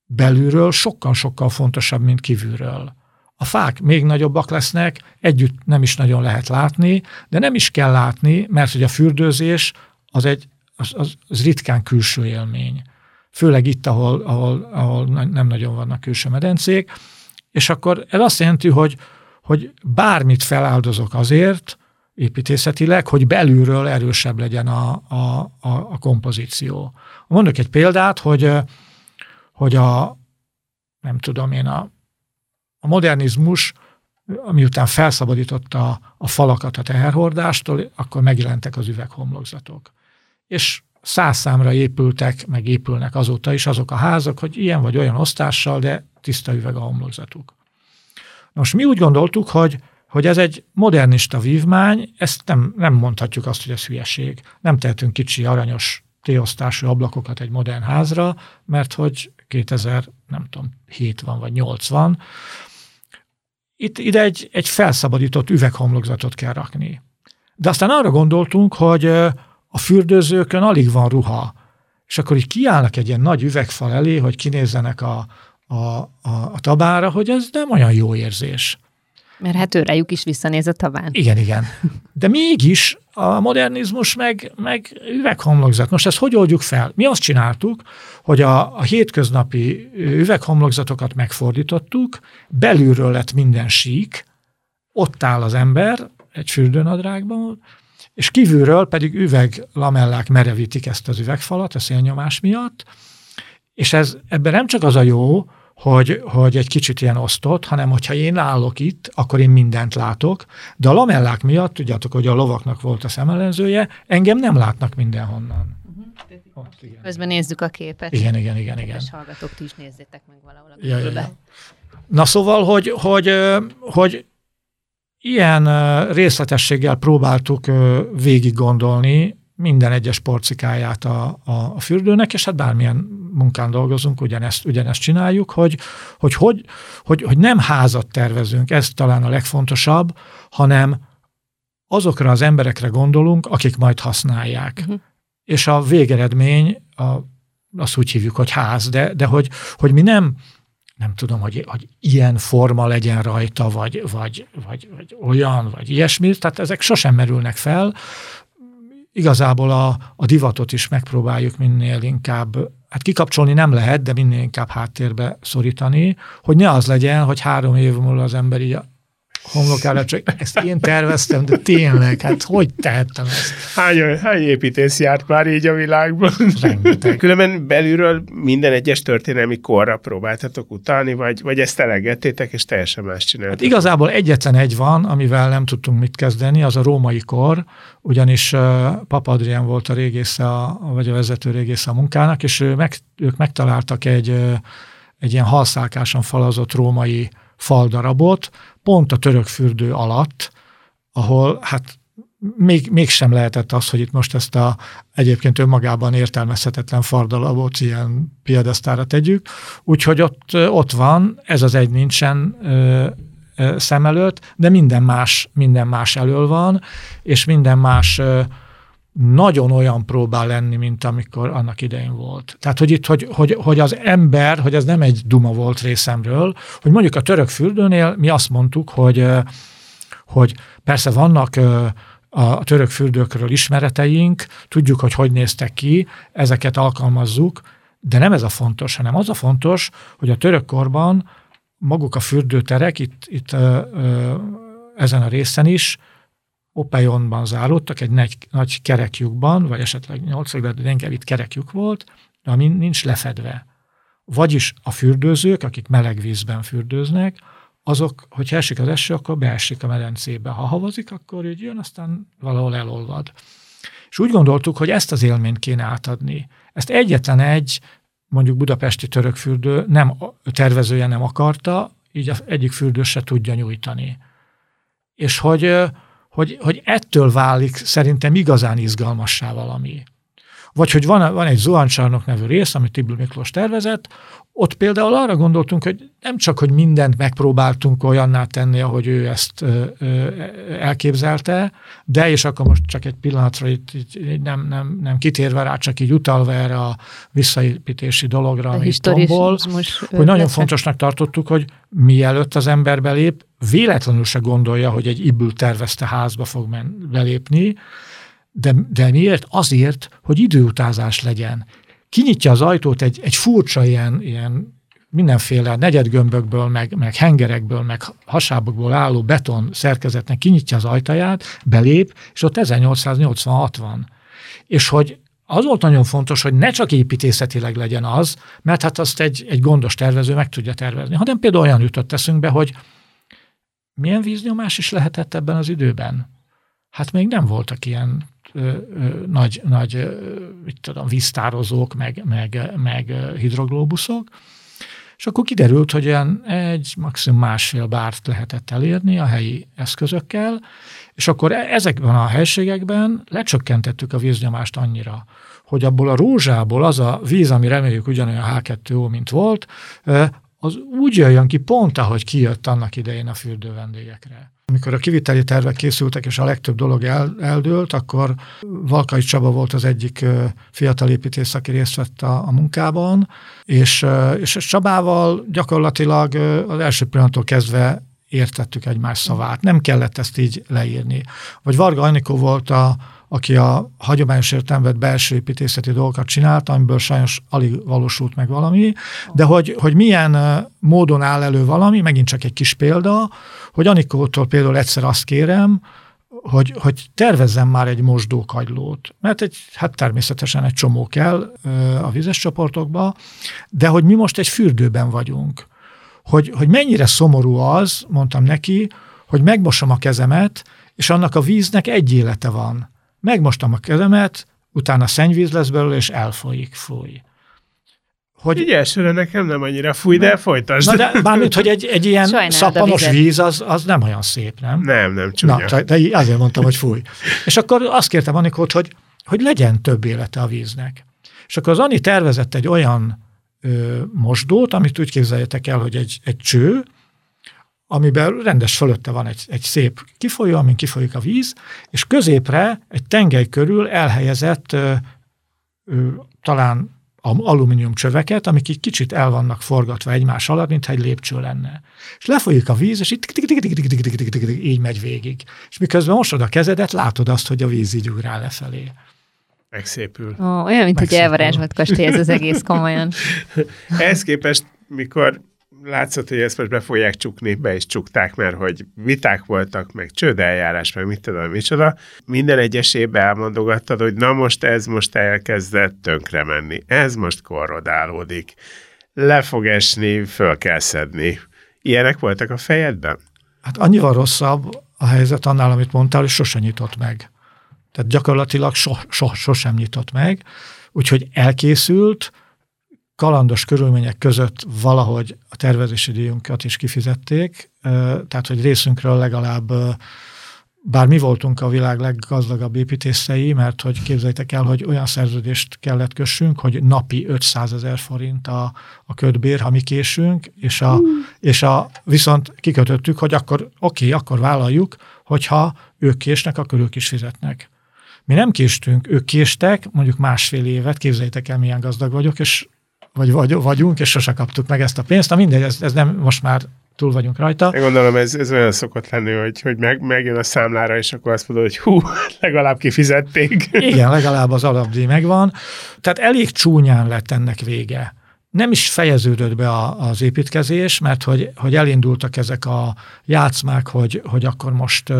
belülről sokkal-sokkal fontosabb, mint kívülről. A fák még nagyobbak lesznek, együtt nem is nagyon lehet látni, de nem is kell látni, mert hogy a fürdőzés az egy az, az, az ritkán külső élmény főleg itt, ahol, ahol, ahol nem nagyon vannak külső medencék, és akkor ez azt jelenti, hogy, hogy bármit feláldozok azért, építészetileg, hogy belülről erősebb legyen a, a, a, a kompozíció. Mondok egy példát, hogy, hogy a, nem tudom én, a, a modernizmus, miután felszabadította a falakat a teherhordástól, akkor megjelentek az üveghomlokzatok. És száz számra épültek, meg épülnek azóta is azok a házak, hogy ilyen vagy olyan osztással, de tiszta üveg a homlokzatuk. Most mi úgy gondoltuk, hogy, hogy ez egy modernista vívmány, ezt nem, nem mondhatjuk azt, hogy ez hülyeség. Nem tehetünk kicsi, aranyos T-osztású ablakokat egy modern házra, mert hogy 2000, nem tudom, 7 van vagy 8 van. Itt ide egy, egy felszabadított üveghomlokzatot kell rakni. De aztán arra gondoltunk, hogy a fürdőzőkön alig van ruha. És akkor így kiállnak egy ilyen nagy üvegfal elé, hogy kinézzenek a, a, a, a tabára, hogy ez nem olyan jó érzés. Mert hát őrejük is visszanéz a taván. Igen, igen. De mégis a modernizmus meg, meg üveghomlokzat. Most ezt hogy oldjuk fel? Mi azt csináltuk, hogy a, a hétköznapi üveghomlokzatokat megfordítottuk, belülről lett minden sík, ott áll az ember egy fürdőnadrágban, és kívülről pedig üveglamellák merevítik ezt az üvegfalat a szélnyomás miatt, és ez, ebben nem csak az a jó, hogy, hogy egy kicsit ilyen osztott, hanem hogyha én állok itt, akkor én mindent látok, de a lamellák miatt, tudjátok, hogy a lovaknak volt a szemellenzője, engem nem látnak mindenhonnan. Uh-huh. Ott, igen. Közben nézzük a képet. Igen, igen, igen. igen. És hallgatók, ti is nézzétek meg valahol a ja, ja, ja. Na szóval, hogy, hogy, hogy ilyen részletességgel próbáltuk végig gondolni minden egyes porcikáját a, a, a fürdőnek, és hát bármilyen munkán dolgozunk, ugyanezt, ugyanezt csináljuk, hogy, hogy, hogy, hogy, hogy nem házat tervezünk, ez talán a legfontosabb, hanem azokra az emberekre gondolunk, akik majd használják. Uh-huh. És a végeredmény, a, azt úgy hívjuk, hogy ház, de, de hogy, hogy mi nem nem tudom, hogy, hogy ilyen forma legyen rajta, vagy, vagy, vagy, vagy olyan, vagy ilyesmi, tehát ezek sosem merülnek fel. Igazából a, a divatot is megpróbáljuk minél inkább, hát kikapcsolni nem lehet, de minél inkább háttérbe szorítani, hogy ne az legyen, hogy három év múlva az ember így homlokára, csak ezt én terveztem, de tényleg, hát hogy tehettem ezt? Hány, hány építész járt már így a világban? Rengeteg. Különben belülről minden egyes történelmi korra próbáltatok utalni, vagy, vagy ezt elegettétek, és teljesen más csináltatok? Hát igazából egyetlen egy van, amivel nem tudtunk mit kezdeni, az a római kor, ugyanis uh, Papa Adrián volt a régésze, a, vagy a vezető régésze a munkának, és ő meg, ők megtaláltak egy, egy ilyen halszálkásan falazott római faldarabot, pont a török fürdő alatt, ahol hát még, mégsem lehetett az, hogy itt most ezt a egyébként önmagában értelmezhetetlen fardalabot ilyen piedesztára tegyük. Úgyhogy ott, ott van, ez az egy nincsen ö, ö, szem előtt, de minden más, minden más elől van, és minden más ö, nagyon olyan próbál lenni, mint amikor annak idején volt. Tehát, hogy itt, hogy, hogy, hogy az ember, hogy ez nem egy duma volt részemről, hogy mondjuk a török fürdőnél mi azt mondtuk, hogy, hogy persze vannak a török fürdőkről ismereteink, tudjuk, hogy hogy néztek ki, ezeket alkalmazzuk, de nem ez a fontos, hanem az a fontos, hogy a török korban maguk a fürdőterek itt, itt ezen a részen is Opeyonban záródtak, egy nagy, nagy kerekjukban, vagy esetleg nyolc, de inkább itt kerekjuk volt, de ami nincs lefedve. Vagyis a fürdőzők, akik meleg vízben fürdőznek, azok, hogyha esik az eső, akkor beesik a medencébe. Ha havazik, akkor így jön, aztán valahol elolvad. És úgy gondoltuk, hogy ezt az élményt kéne átadni. Ezt egyetlen egy, mondjuk budapesti török fürdő nem, tervezője nem akarta, így az egyik fürdő se tudja nyújtani. És hogy hogy, hogy ettől válik szerintem igazán izgalmassá valami. Vagy hogy van, van egy zuhancsarnok nevű rész, amit Tibül Miklós tervezett, ott például arra gondoltunk, hogy nem csak, hogy mindent megpróbáltunk olyanná tenni, ahogy ő ezt ö, ö, elképzelte, de és akkor most csak egy pillanatra itt, itt nem, nem, nem kitérve rá, csak így utalva erre a visszaépítési dologra, a amit tombol, hogy nagyon fontosnak tartottuk, hogy mielőtt az ember belép, véletlenül se gondolja, hogy egy ibül tervezte házba fog men, belépni, de, de miért? Azért, hogy időutázás legyen. Kinyitja az ajtót egy, egy furcsa ilyen, ilyen mindenféle negyedgömbökből, meg, meg hengerekből, meg hasábokból álló beton szerkezetnek kinyitja az ajtaját, belép, és ott 1886 van. És hogy az volt nagyon fontos, hogy ne csak építészetileg legyen az, mert hát azt egy, egy gondos tervező meg tudja tervezni, hanem például olyan jutott eszünkbe, hogy milyen víznyomás is lehetett ebben az időben? Hát még nem voltak ilyen nagy, nagy mit tudom, víztározók, meg, meg, meg hidroglóbuszok, és akkor kiderült, hogy olyan egy, maximum másfél bárt lehetett elérni a helyi eszközökkel, és akkor e, ezekben a helységekben lecsökkentettük a víznyomást annyira, hogy abból a rózsából az a víz, ami reméljük ugyanolyan H2O, mint volt, az úgy jöjjön ki pont, ahogy kijött annak idején a fürdő vendégekre. Amikor a kiviteli tervek készültek, és a legtöbb dolog el, eldőlt, akkor Valkai Csaba volt az egyik fiatal építész, aki részt vett a, a munkában, és, és Csabával gyakorlatilag az első pillanattól kezdve értettük egymás szavát. Nem kellett ezt így leírni. Vagy Varga Anikó volt a, aki a hagyományos értelemben belső építészeti dolgokat csinált, amiből sajnos alig valósult meg valami, de hogy, hogy milyen módon áll elő valami, megint csak egy kis példa, hogy Anikótól például egyszer azt kérem, hogy, hogy tervezzem már egy mosdókagylót, mert egy, hát természetesen egy csomó kell a vizes csoportokba, de hogy mi most egy fürdőben vagyunk. Hogy, hogy mennyire szomorú az, mondtam neki, hogy megmosom a kezemet, és annak a víznek egy élete van. Megmostam a kezemet, utána szennyvíz lesz belőle, és elfolyik, fúj. Hogy... Így elsőre nekem nem annyira fúj, de folytasd. Na de bármint, hogy egy, egy ilyen Sajnáld szappanos víz, az, az nem olyan szép, nem? Nem, nem, csúnya. Na, de azért mondtam, hogy fúj. És akkor azt kértem Anikót, hogy, hogy legyen több élete a víznek. És akkor az Ani tervezett egy olyan ö, mosdót, amit úgy képzeljetek el, hogy egy, egy cső, amiben rendes fölötte van egy, egy szép kifolyó, amin kifolyik a víz, és középre egy tengely körül elhelyezett ö, ö, talán alumínium csöveket, amik így kicsit el vannak forgatva egymás alatt, mintha egy lépcső lenne. És lefolyik a víz, és itt így megy végig. És miközben mosod a kezedet, látod azt, hogy a víz így ugrál lefelé. Megszépül. Ó, olyan, mint egy elvarázsolt kastély ez az egész komolyan. [laughs] Ehhez képest, mikor látszott, hogy ezt most be fogják csukni, be is csukták, mert hogy viták voltak, meg csődeljárás, meg mit tudom, micsoda. Minden egyesébe elmondogattad, hogy na most ez most elkezdett tönkre menni. Ez most korrodálódik. Le fog esni, föl kell szedni. Ilyenek voltak a fejedben? Hát annyival rosszabb a helyzet annál, amit mondtál, hogy sosem nyitott meg. Tehát gyakorlatilag so, so, sosem nyitott meg. Úgyhogy elkészült, kalandos körülmények között valahogy a tervezési díjunkat is kifizették, tehát hogy részünkről legalább bár mi voltunk a világ leggazdagabb építészei, mert hogy képzeljétek el, hogy olyan szerződést kellett kössünk, hogy napi 500 ezer forint a, a ködbér, ha mi késünk, és, a, mm. és a, viszont kikötöttük, hogy akkor oké, akkor vállaljuk, hogyha ők késnek, akkor ők is fizetnek. Mi nem késtünk, ők késtek, mondjuk másfél évet, képzeljétek el, milyen gazdag vagyok, és vagy, vagy vagyunk, és sose kaptuk meg ezt a pénzt. Na mindegy, ez, ez nem, most már túl vagyunk rajta. Én gondolom, ez, ez olyan szokott lenni, hogy, hogy meg, megjön a számlára, és akkor azt mondod, hogy hú, legalább kifizették. Igen, [laughs] legalább az alapdíj megvan. Tehát elég csúnyán lett ennek vége. Nem is fejeződött be a, az építkezés, mert hogy, hogy elindultak ezek a játszmák, hogy, hogy akkor most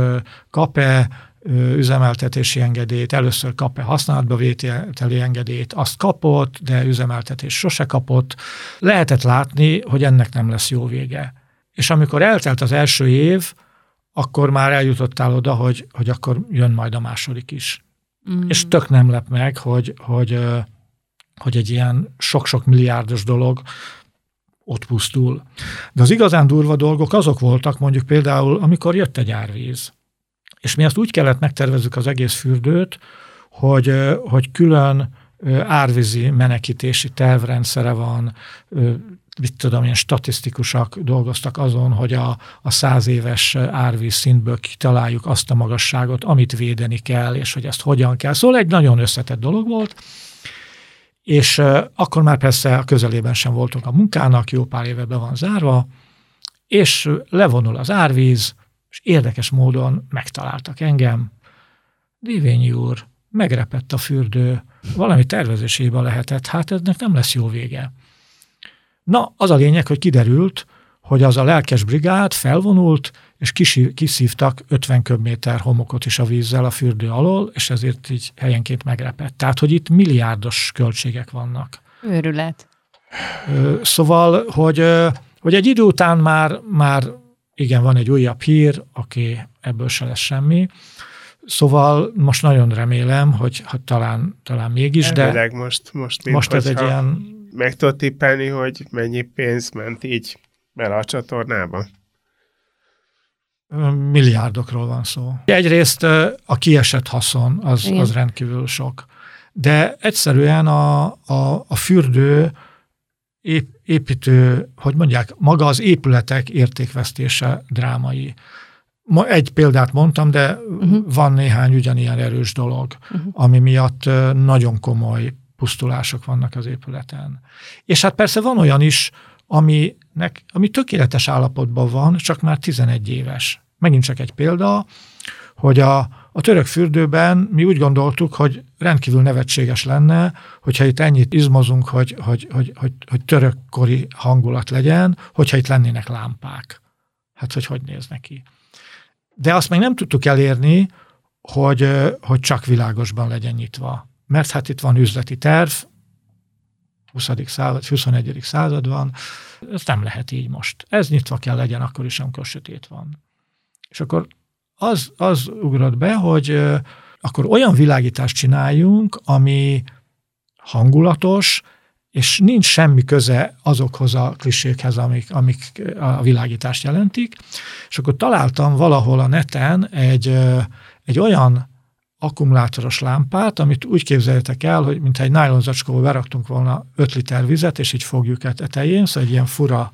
kap-e üzemeltetési engedélyt, először kap-e használatba vételi engedélyt, azt kapott, de üzemeltetés sose kapott. Lehetett látni, hogy ennek nem lesz jó vége. És amikor eltelt az első év, akkor már eljutottál oda, hogy, hogy akkor jön majd a második is. Mm. És tök nem lep meg, hogy, hogy, hogy egy ilyen sok-sok milliárdos dolog ott pusztul. De az igazán durva dolgok azok voltak, mondjuk például, amikor jött egy árvíz. És mi azt úgy kellett megtervezzük az egész fürdőt, hogy, hogy külön árvízi menekítési tervrendszere van, mit tudom, ilyen statisztikusak dolgoztak azon, hogy a, a száz éves árvíz szintből kitaláljuk azt a magasságot, amit védeni kell, és hogy ezt hogyan kell. Szóval egy nagyon összetett dolog volt, és akkor már persze a közelében sem voltunk a munkának, jó pár éve be van zárva, és levonul az árvíz, és érdekes módon megtaláltak engem. Dévényi úr, megrepett a fürdő, valami tervezésébe lehetett, hát ennek nem lesz jó vége. Na, az a lényeg, hogy kiderült, hogy az a lelkes brigád felvonult, és kiszívtak 50 köbméter homokot is a vízzel a fürdő alól, és ezért így helyenként megrepett. Tehát, hogy itt milliárdos költségek vannak. Őrület. Szóval, hogy, hogy egy idő után már, már igen, van egy újabb hír, aki ebből se lesz semmi. Szóval most nagyon remélem, hogy, hogy talán, talán mégis, de most, most, most ez egy ilyen... Meg tudod tippelni, hogy mennyi pénz ment így bele a csatornába? Milliárdokról van szó. Egyrészt a kiesett haszon az, az rendkívül sok. De egyszerűen a, a, a fürdő építő, hogy mondják, maga az épületek értékvesztése drámai. Ma egy példát mondtam, de uh-huh. van néhány ugyanilyen erős dolog, uh-huh. ami miatt nagyon komoly pusztulások vannak az épületen. És hát persze van olyan is, ami nek, ami tökéletes állapotban van, csak már 11 éves. Megint csak egy példa, hogy a, a török fürdőben mi úgy gondoltuk, hogy rendkívül nevetséges lenne, hogyha itt ennyit izmozunk, hogy, hogy, hogy, hogy, hogy törökkori hangulat legyen, hogyha itt lennének lámpák. Hát, hogy hogy néz neki. De azt meg nem tudtuk elérni, hogy, hogy csak világosban legyen nyitva. Mert hát itt van üzleti terv, 20. század, 21. század van, ez nem lehet így most. Ez nyitva kell legyen akkor is, amikor sötét van. És akkor az, az ugrott be, hogy akkor olyan világítást csináljunk, ami hangulatos, és nincs semmi köze azokhoz a klisékhez, amik, amik a világítást jelentik. És akkor találtam valahol a neten egy, egy olyan akkumulátoros lámpát, amit úgy képzeljétek el, hogy mintha egy nájlonzacskóba beraktunk volna 5 liter vizet, és így fogjuk a tetején, szóval egy ilyen fura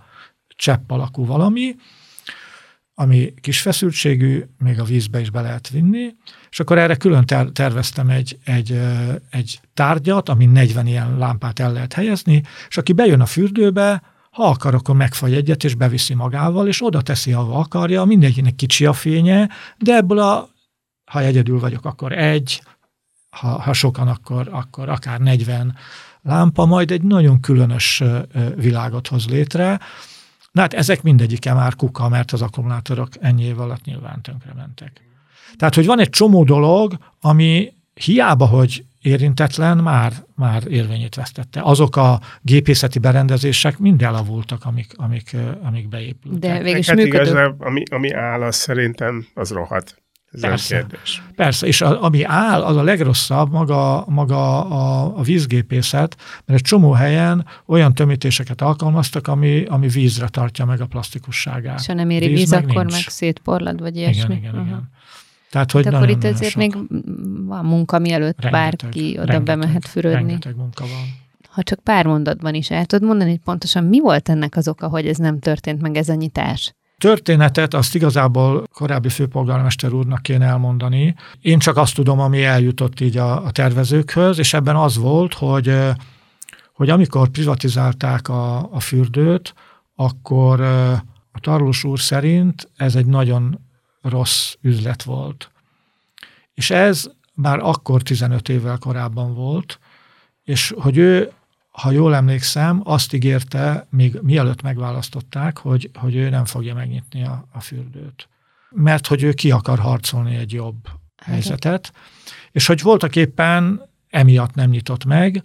csepp alakú valami, ami kis feszültségű, még a vízbe is be lehet vinni, és akkor erre külön ter- terveztem egy, egy, egy tárgyat, ami 40 ilyen lámpát el lehet helyezni, és aki bejön a fürdőbe, ha akar, akkor megfagy egyet, és beviszi magával, és oda teszi, ahova akarja, mindegyiknek kicsi a fénye, de ebből a, ha egyedül vagyok, akkor egy, ha, ha sokan, akkor, akkor akár 40 lámpa, majd egy nagyon különös világot hoz létre, Na hát ezek mindegyike már kuka, mert az akkumulátorok ennyi év alatt nyilván tönkre mentek. Tehát, hogy van egy csomó dolog, ami hiába, hogy érintetlen, már, már érvényét vesztette. Azok a gépészeti berendezések mind elavultak, amik, amik, amik beépültek. De végül is hát működő. igaz, ami, ami áll, az szerintem az rohadt. Ez Persze. kérdés. Persze, és a, ami áll, az a legrosszabb maga, maga a, a vízgépészet, mert egy csomó helyen olyan tömítéseket alkalmaztak, ami, ami vízre tartja meg a plastikusságát. És ha nem éri Víz víz, meg akkor nincs. meg szétporlad, vagy ilyesmi. Igen, igen, Aha. igen. Tehát, hogy Hát akkor nagyon, itt azért még van munka, mielőtt rengeteg, bárki oda rengeteg, bemehet fürödni. Rengeteg munka van. Ha csak pár mondatban is el tudod mondani, hogy pontosan mi volt ennek az oka, hogy ez nem történt meg ez a nyitás? Történetet azt igazából korábbi főpolgármester úrnak kéne elmondani. Én csak azt tudom, ami eljutott így a, a tervezőkhöz, és ebben az volt, hogy, hogy amikor privatizálták a, a fürdőt, akkor a Tarlós úr szerint ez egy nagyon rossz üzlet volt. És ez már akkor 15 évvel korábban volt, és hogy ő ha jól emlékszem, azt ígérte, még mielőtt megválasztották, hogy, hogy ő nem fogja megnyitni a, a fürdőt. Mert hogy ő ki akar harcolni egy jobb helyzetet, és hogy voltak éppen emiatt nem nyitott meg.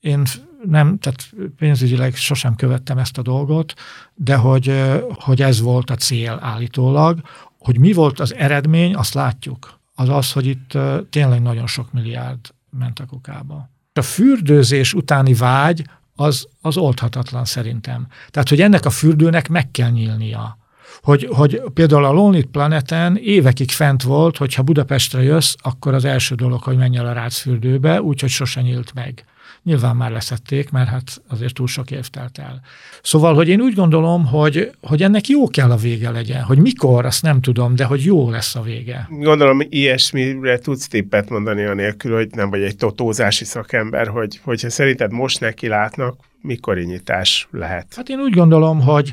Én nem, tehát pénzügyileg sosem követtem ezt a dolgot, de hogy, hogy ez volt a cél állítólag. Hogy mi volt az eredmény, azt látjuk. Az az, hogy itt tényleg nagyon sok milliárd ment a kukába a fürdőzés utáni vágy az, az oldhatatlan szerintem. Tehát, hogy ennek a fürdőnek meg kell nyílnia. Hogy, hogy például a Lonely Planeten évekig fent volt, hogy ha Budapestre jössz, akkor az első dolog, hogy menj el a Rácz fürdőbe, úgyhogy sose nyílt meg. Nyilván már leszették, mert hát azért túl sok év telt el. Szóval, hogy én úgy gondolom, hogy, hogy ennek jó kell a vége legyen. Hogy mikor, azt nem tudom, de hogy jó lesz a vége. Gondolom, ilyesmire tudsz tippet mondani anélkül, hogy nem vagy egy totózási szakember, hogy, hogyha szerinted most neki látnak, mikor nyitás lehet. Hát én úgy gondolom, hogy,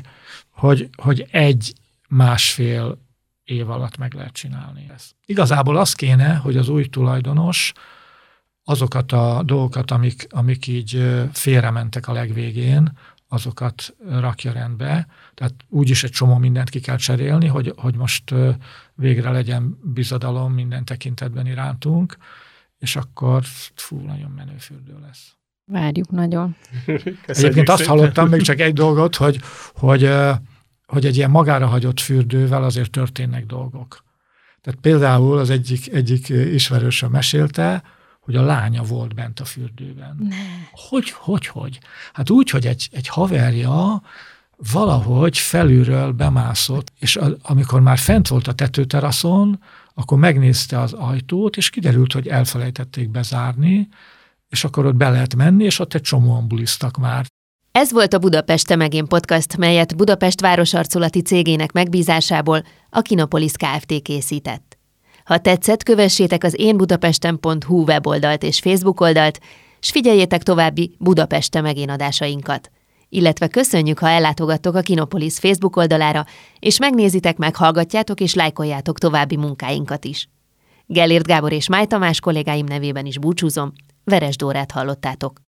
hogy, hogy egy másfél év alatt meg lehet csinálni ezt. Igazából az kéne, hogy az új tulajdonos azokat a dolgokat, amik, amik így félrementek a legvégén, azokat rakja rendbe. Tehát úgyis egy csomó mindent ki kell cserélni, hogy, hogy most végre legyen bizadalom minden tekintetben irántunk, és akkor fú, nagyon menő fürdő lesz. Várjuk nagyon. Köszönjük Egyébként azt hallottam még csak egy dolgot, hogy, hogy, hogy egy ilyen magára hagyott fürdővel azért történnek dolgok. Tehát például az egyik, egyik ismerősöm mesélte, hogy a lánya volt bent a fürdőben. Ne. Hogy, hogy, hogy? Hát úgy, hogy egy, egy haverja valahogy felülről bemászott, és a, amikor már fent volt a tetőteraszon, akkor megnézte az ajtót, és kiderült, hogy elfelejtették bezárni, és akkor ott be lehet menni, és ott egy csomóan bulisztak már. Ez volt a Budapest Temegén podcast, melyet Budapest városarculati cégének megbízásából a Kinopolis Kft. készített. Ha tetszett, kövessétek az énbudapesten.hu weboldalt és Facebook oldalt, s figyeljétek további Budapest Temegén adásainkat. illetve köszönjük, ha ellátogattok a Kinopolis Facebook oldalára, és megnézitek, meghallgatjátok és lájkoljátok további munkáinkat is. Gellért Gábor és Máj Tamás kollégáim nevében is búcsúzom, Veres Dórát hallottátok.